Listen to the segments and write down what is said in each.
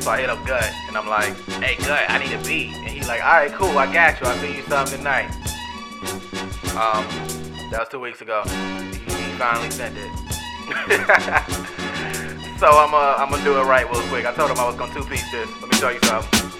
So I hit up Gut, and I'm like, hey, Gut, I need a beat. And he's like, all right, cool, I got you. I'll send you something tonight. Um, that was two weeks ago. He, finally sent it. so I'm uh, I'm gonna do it right real quick. I told him I was gonna two piece this. Let me show you something.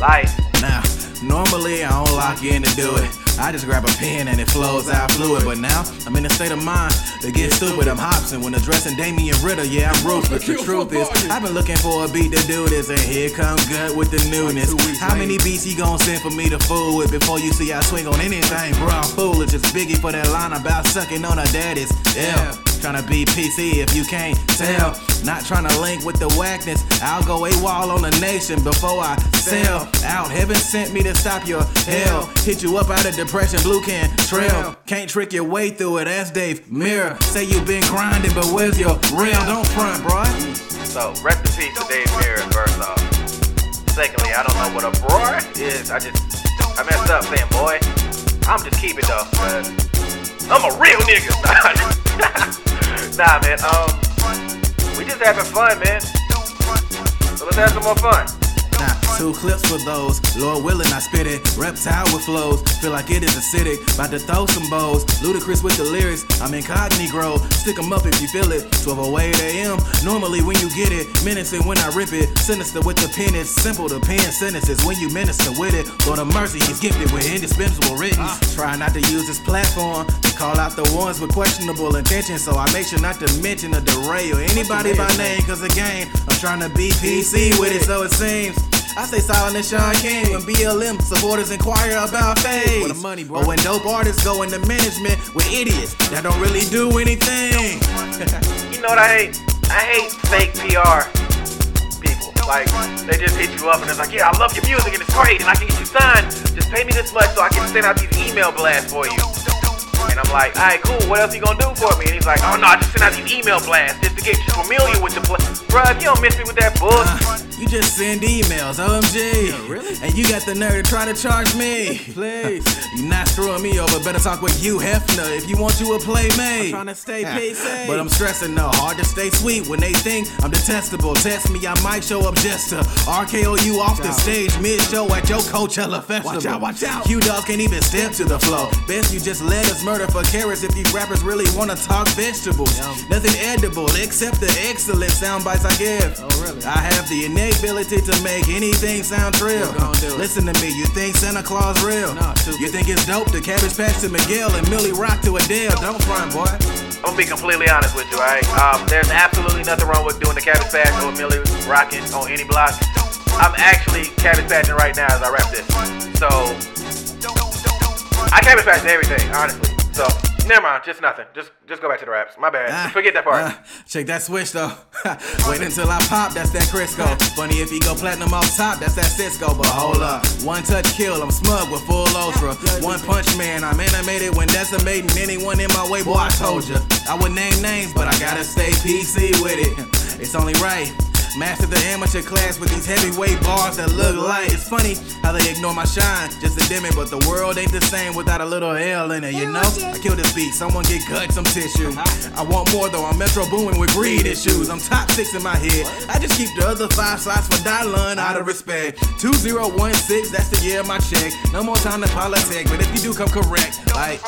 Light. Now, normally I don't lock in to do it. I just grab a pen and it flows out fluid. But now I'm in a state of mind to get stupid. I'm Hobson when addressing Damian Ritter. Yeah, I'm ruthless. The truth is, I've been looking for a beat to do this, and here come Gut with the newness. How many beats he gon' send for me to fool with before you see I swing on anything, bro? I'm foolish. It's Biggie for that line about sucking on her daddy's. Yeah. Tryna be PC if you can't tell. Not tryna link with the whackness. I'll go a wall on the nation before I sell out. Heaven sent me to stop your hell. Hit you up out of depression, blue can trail. Can't trick your way through it. Ask Dave Mirra. Say you been grinding, but where's your real? Don't front, bro. So rest in peace to Dave Mirra, first off. Secondly, I don't know what a bro is. I just I messed up saying boy. I'm just keep it though, cause I'm a real nigga. nah, man. Um, we just having fun, man. So let's have some more fun. Two clips for those. Lord willing, I spit it. Reptile with flows. Feel like it is acidic. About to throw some bows. Ludicrous with the lyrics. I'm incognito. Stick 'em up if you feel it. 1208 AM. Normally when you get it. Menacing when I rip it. Sinister with the pen. It's simple to pen sentences when you minister with it. Lord of mercy, he's gifted with indispensable written. Try not to use this platform to call out the ones with questionable intentions. So I make sure not to mention a derail. Or anybody by name, cause again, I'm trying to be PC with it, so it seems. I say silent as Shaun King when BLM supporters inquire about fame. For the money, bro. Oh, or when dope artists go into management with idiots that don't really do anything. You know what I hate? I hate fake PR people. Like, they just hit you up and it's like, yeah, I love your music and it's great and I can get you signed. Just pay me this much so I can send out these email blasts for you. And I'm like, alright, cool, what else you gonna do for me? And he's like, oh no, I just sent out these email blasts just to get you familiar with the play. Bruh, if you don't miss me with that bullshit. Uh, You just send emails, OMG. really? And you got the nerve to try to charge me. Please. You're not screwing me over. Better talk with Hugh Hefner, if you want you a playmate. I'm Trying to stay PC. But I'm stressing though, hard to stay sweet when they think I'm detestable. Test me, I might show up just to RKO you off the stage mid show at your Coachella festival. Watch out, watch out. You dogs can't even step to the flow. Best you just let us murder for carrots if these rappers really wanna talk vegetables. Yum. Nothing edible except the excellent sound bites I give. Oh, really? I have the innate ability to make anything sound trill. We're gonna do it. Listen to me, you think Santa Claus real? Nah, you think it's dope to Cabbage Patch to Miguel and Millie Rock to Adele? Don't front, boy. I'm gonna be completely honest with you, alright? Um, there's absolutely nothing wrong with doing the cabbage patch or Millie rocking on any block. I'm actually cabbage patching right now as I rap this. So I cabbage patch everything, honestly. So never mind, just nothing. Just just go back to the raps. My bad. Ah, Forget that part. ah, check that switch though. Wait until I pop, that's that Crisco. Funny if he go platinum off top, that's that Sisqo. But hold up, one touch kill, I'm smug with full ultra. One punch man, I'm animated when decimating anyone in my way. Boy, I told ya, I would name names, but I gotta stay PC with it. It's only right. Master the amateur class with these heavyweight bars that look light. It's funny how they ignore my shine just to dim it, but the world ain't the same without a little L in it, you know? I kill this beat, someone get gut some tissue. I want more though, I'm metro booming with greed issues. I'm top six in my head. I just keep the other five slots for Dylan out of respect. 2016, that's the year of my check. No more time to politic, but if you do come correct, like.